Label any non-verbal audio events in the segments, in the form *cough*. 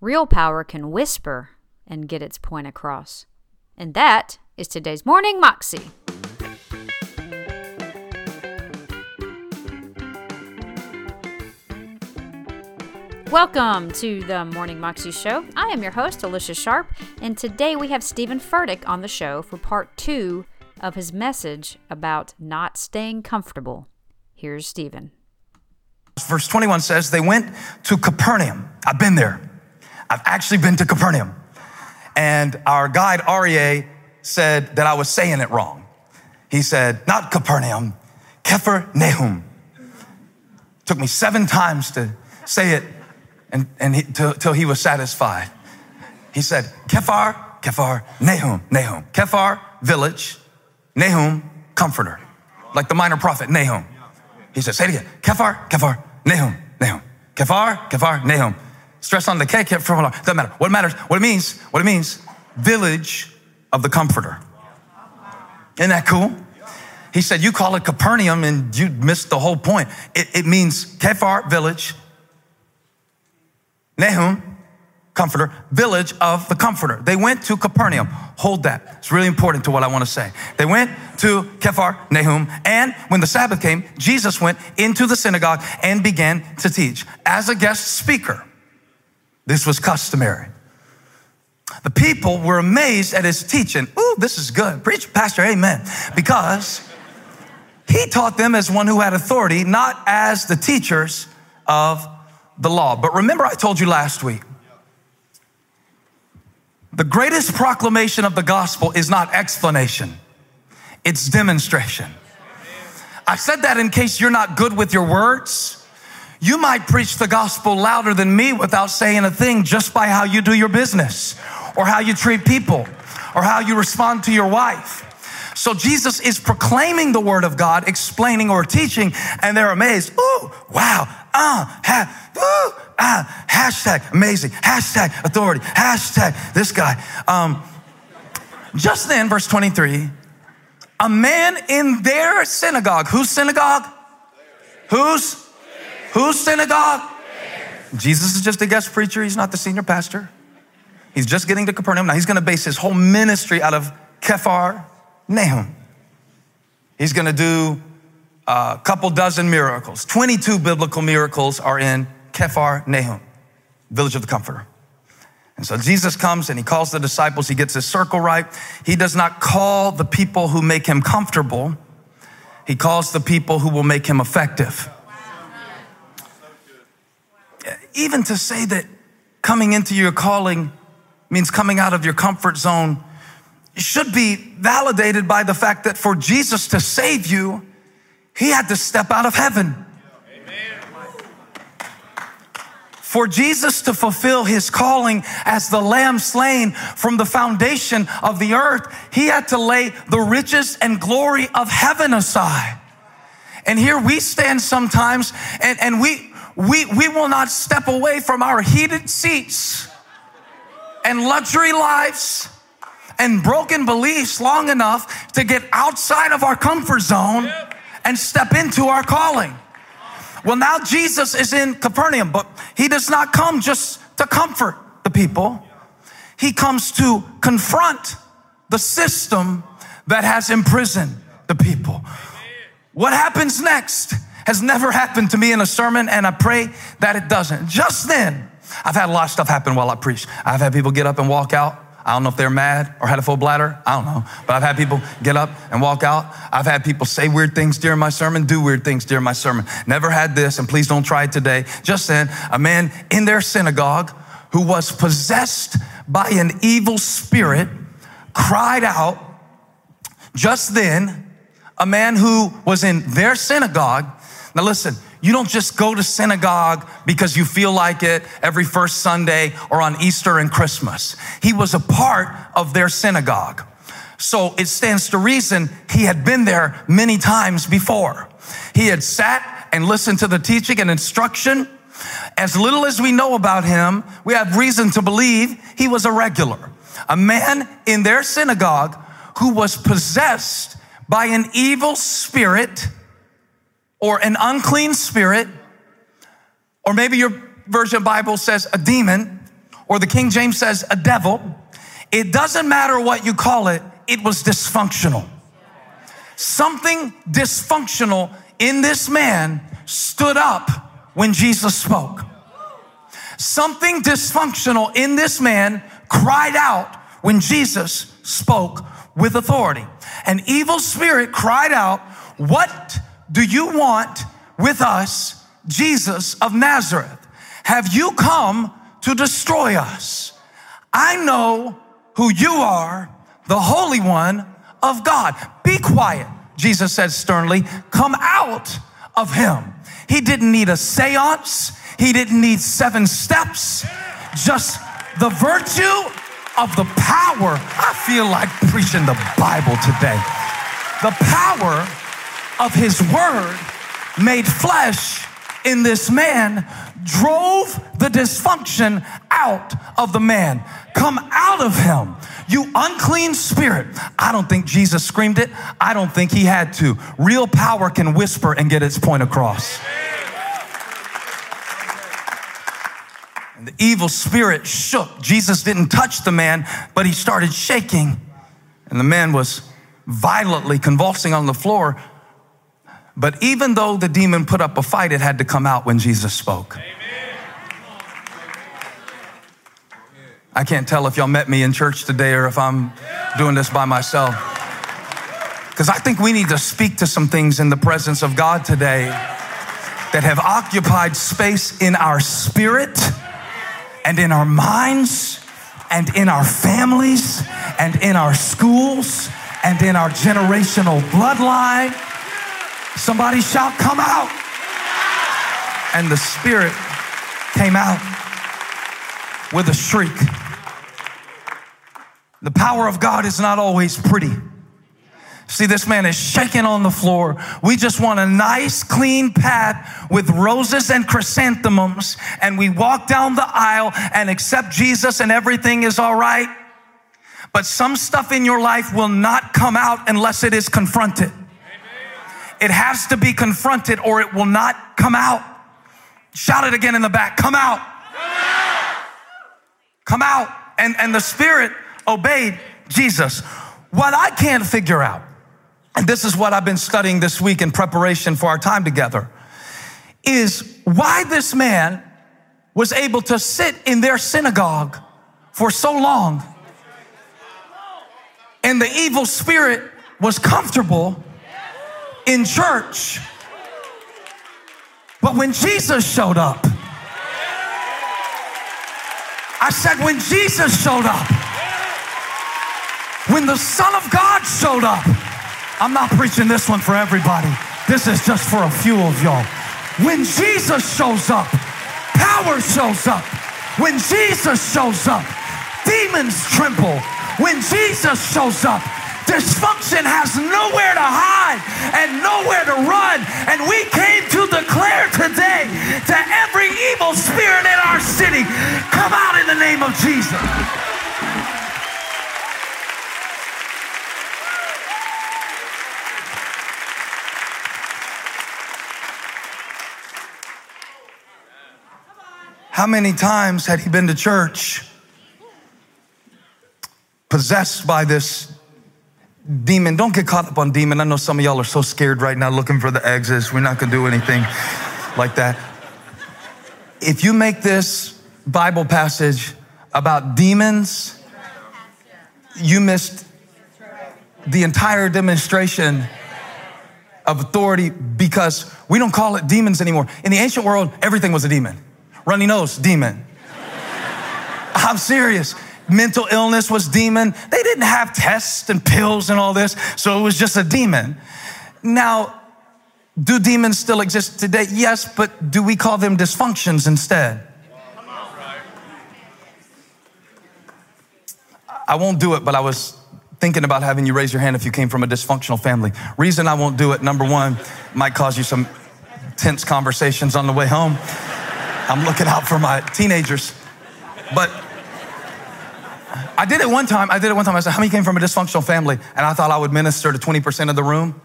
Real power can whisper and get its point across. And that is today's Morning Moxie. Welcome to the Morning Moxie Show. I am your host, Alicia Sharp, and today we have Steven Furtick on the show for part two of his message about not staying comfortable. Here's Steven. Verse 21 says, They went to Capernaum. I've been there. I've actually been to Capernaum. And our guide, Aryeh, said that I was saying it wrong. He said, Not Capernaum, Kephar Nahum. Took me seven times to say it and, and he, till, till he was satisfied. He said, Kephar, Kephar, Nahum, Nahum. Kephar, village, Nahum, comforter. Like the minor prophet, Nahum. He said, say it again. Kephar, Kephar, Nahum, Nahum. Kephar, Kephar, Nahum. Stress on the K, Kephar, doesn't matter. What matters, what it means, what it means, village of the comforter. Isn't that cool? He said, you call it Capernaum and you missed the whole point. It, it means Kephar, village, Nahum, comforter, village of the comforter. They went to Capernaum. Hold that. It's really important to what I want to say. They went to Kephar Nahum, and when the Sabbath came, Jesus went into the synagogue and began to teach as a guest speaker. This was customary. The people were amazed at his teaching. Ooh, this is good. Preach, Pastor, amen. Because he taught them as one who had authority, not as the teachers of the law. But remember, I told you last week the greatest proclamation of the gospel is not explanation, it's demonstration. I said that in case you're not good with your words. You might preach the gospel louder than me without saying a thing just by how you do your business or how you treat people or how you respond to your wife. So Jesus is proclaiming the word of God, explaining or teaching, and they're amazed. Ooh, wow, ah, uh, ha, ooh, ah, hashtag amazing, hashtag authority, hashtag this guy. Um, just then, verse 23, a man in their synagogue, whose synagogue? Whose? Whose synagogue? Jesus is just a guest preacher. He's not the senior pastor. He's just getting to Capernaum. Now he's going to base his whole ministry out of Kephar Nahum. He's going to do a couple dozen miracles. 22 biblical miracles are in Kephar Nahum, village of the comforter. And so Jesus comes and he calls the disciples. He gets his circle right. He does not call the people who make him comfortable. He calls the people who will make him effective. Even to say that coming into your calling means coming out of your comfort zone should be validated by the fact that for Jesus to save you, he had to step out of heaven. For Jesus to fulfill his calling as the lamb slain from the foundation of the earth, he had to lay the riches and glory of heaven aside. And here we stand sometimes and, and we, we, we will not step away from our heated seats and luxury lives and broken beliefs long enough to get outside of our comfort zone and step into our calling. Well, now Jesus is in Capernaum, but he does not come just to comfort the people. He comes to confront the system that has imprisoned the people. What happens next has never happened to me in a sermon, and I pray that it doesn't. Just then, I've had a lot of stuff happen while I preach. I've had people get up and walk out I don't know if they're mad or had a full bladder. I don't know. But I've had people get up and walk out. I've had people say weird things during my sermon, do weird things during my sermon. Never had this, and please don't try it today. Just then, a man in their synagogue who was possessed by an evil spirit cried out. Just then, a man who was in their synagogue. Now, listen, you don't just go to synagogue because you feel like it every first Sunday or on Easter and Christmas. He was a part of their synagogue. So it stands to reason he had been there many times before. He had sat and listened to the teaching and instruction. As little as we know about him, we have reason to believe he was a regular, a man in their synagogue who was possessed by an evil spirit or an unclean spirit, or maybe your version Bible says a demon, or the King James says a devil, it doesn't matter what you call it, it was dysfunctional. Something dysfunctional in this man stood up when Jesus spoke. Something dysfunctional in this man cried out when Jesus spoke with authority. An evil spirit cried out, What do you want with us, Jesus of Nazareth? Have you come to destroy us? I know who you are, the Holy One of God. Be quiet, Jesus said sternly. Come out of him. He didn't need a seance. He didn't need seven steps. Just the virtue of the power. I feel like preaching the Bible today. The power of his word made flesh in this man drove the dysfunction out of the man. Come out of him, you unclean spirit. I don't think Jesus screamed it. I don't think he had to. Real power can whisper and get its point across. And the evil spirit shook. Jesus didn't touch the man, but he started shaking. And the man was violently convulsing on the floor. But even though the demon put up a fight, it had to come out when Jesus spoke. I can't tell if y'all met me in church today or if I'm doing this by myself. Because I think we need to speak to some things in the presence of God today that have occupied space in our spirit and in our minds and in our families and in our schools and in our generational bloodline. Somebody shout, Come out. And the Spirit came out with a shriek. The power of God is not always pretty. See, this man is shaking on the floor. We just want a nice, clean path with roses and chrysanthemums, and we walk down the aisle and accept Jesus, and everything is all right. But some stuff in your life will not come out unless it is confronted. It has to be confronted or it will not come out. Shout it again in the back. Come out. Come out. And, and the Spirit obeyed Jesus. What I can't figure out and this is what I've been studying this week in preparation for our time together, is why this man was able to sit in their synagogue for so long and the evil spirit was comfortable in church. But when Jesus showed up, I said, when Jesus showed up, when the Son of God showed up, I'm not preaching this one for everybody. This is just for a few of y'all. When Jesus shows up, power shows up. When Jesus shows up, demons tremble. When Jesus shows up, dysfunction has nowhere to hide and nowhere to run. And we came to declare today to every evil spirit in our city, come out in the name of Jesus. How many times had he been to church possessed by this demon? Don't get caught up on demon. I know some of y'all are so scared right now looking for the exits. We're not going to do anything like that. If you make this Bible passage about demons, you missed the entire demonstration of authority because we don't call it demons anymore. In the ancient world, everything was a demon. Runny nose, demon. *laughs* I'm serious. Mental illness was demon. They didn't have tests and pills and all this, so it was just a demon. Now, do demons still exist today? Yes, but do we call them dysfunctions instead? I won't do it, but I was thinking about having you raise your hand if you came from a dysfunctional family. Reason I won't do it, number one, might cause you some tense conversations on the way home. I'm looking out for my teenagers. But I did it one time. I did it one time. I said, How many came from a dysfunctional family? And I thought I would minister to 20% of the room.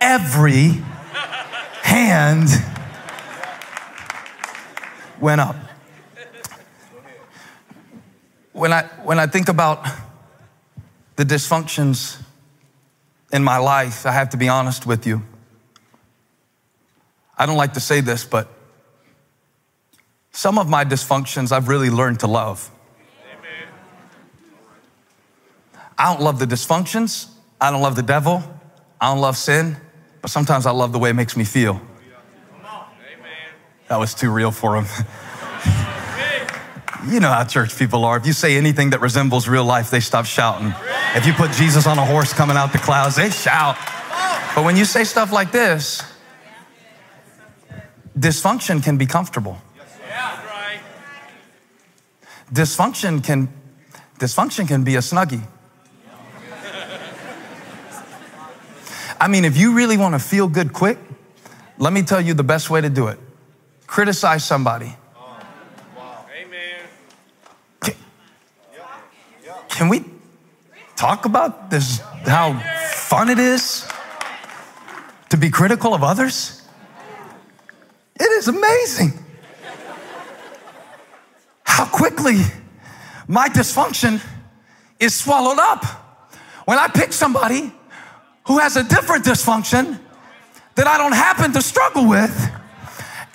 Every hand went up. when I, when I think about the dysfunctions in my life, I have to be honest with you. I don't like to say this, but some of my dysfunctions I've really learned to love. Amen. I don't love the dysfunctions. I don't love the devil. I don't love sin, but sometimes I love the way it makes me feel. That was too real for him. *laughs* you know how church people are. If you say anything that resembles real life, they stop shouting. If you put Jesus on a horse coming out the clouds, they shout. But when you say stuff like this, dysfunction can be comfortable. Dysfunction can dysfunction can be a snuggie. I mean, if you really want to feel good quick, let me tell you the best way to do it. Criticize somebody. Can, we talk about this how fun it is to be critical of others? It is amazing how quickly my dysfunction is swallowed up. When I pick somebody who has a different dysfunction that I don't happen to struggle with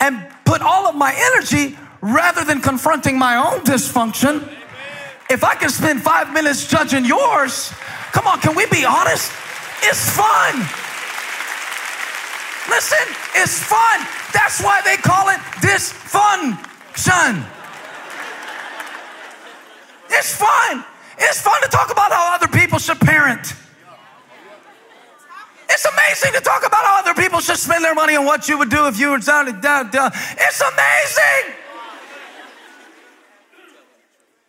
and put all of my energy rather than confronting my own dysfunction, if I can spend five minutes judging yours, come on, can we be honest? It's fun. Listen, it's fun. That's why they call it dysfunction. It's fun. It's fun to talk about amazing to talk about how other people should spend their money on what you would do if you were down, down, down. It's amazing.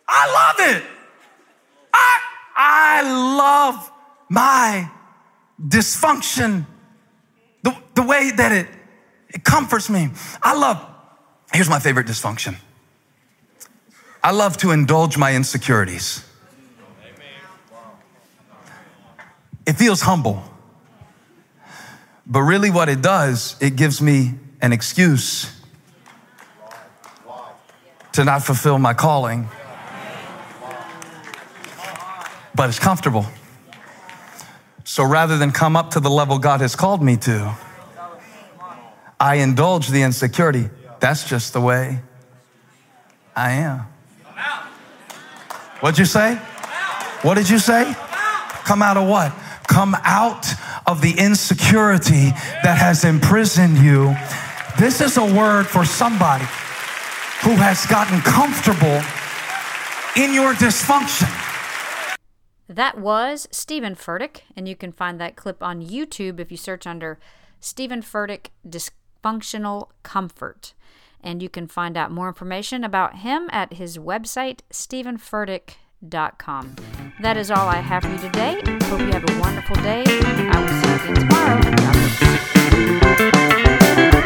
I love it. I, I love my dysfunction, the, the way that it, it comforts me. I love, here's my favorite dysfunction I love to indulge my insecurities. It feels humble. But really, what it does, it gives me an excuse to not fulfill my calling. But it's comfortable. So rather than come up to the level God has called me to, I indulge the insecurity. That's just the way I am. What'd you say? What did you say? Come out of what? Come out of the insecurity that has imprisoned you. This is a word for somebody who has gotten comfortable in your dysfunction. That was Steven Furtick, and you can find that clip on YouTube if you search under Steven Furtick Dysfunctional Comfort. And you can find out more information about him at his website, stevenfurtick.com www.thebrandingcoach.com. That is all I have for you today. Hope you have a wonderful day. I will see you again tomorrow.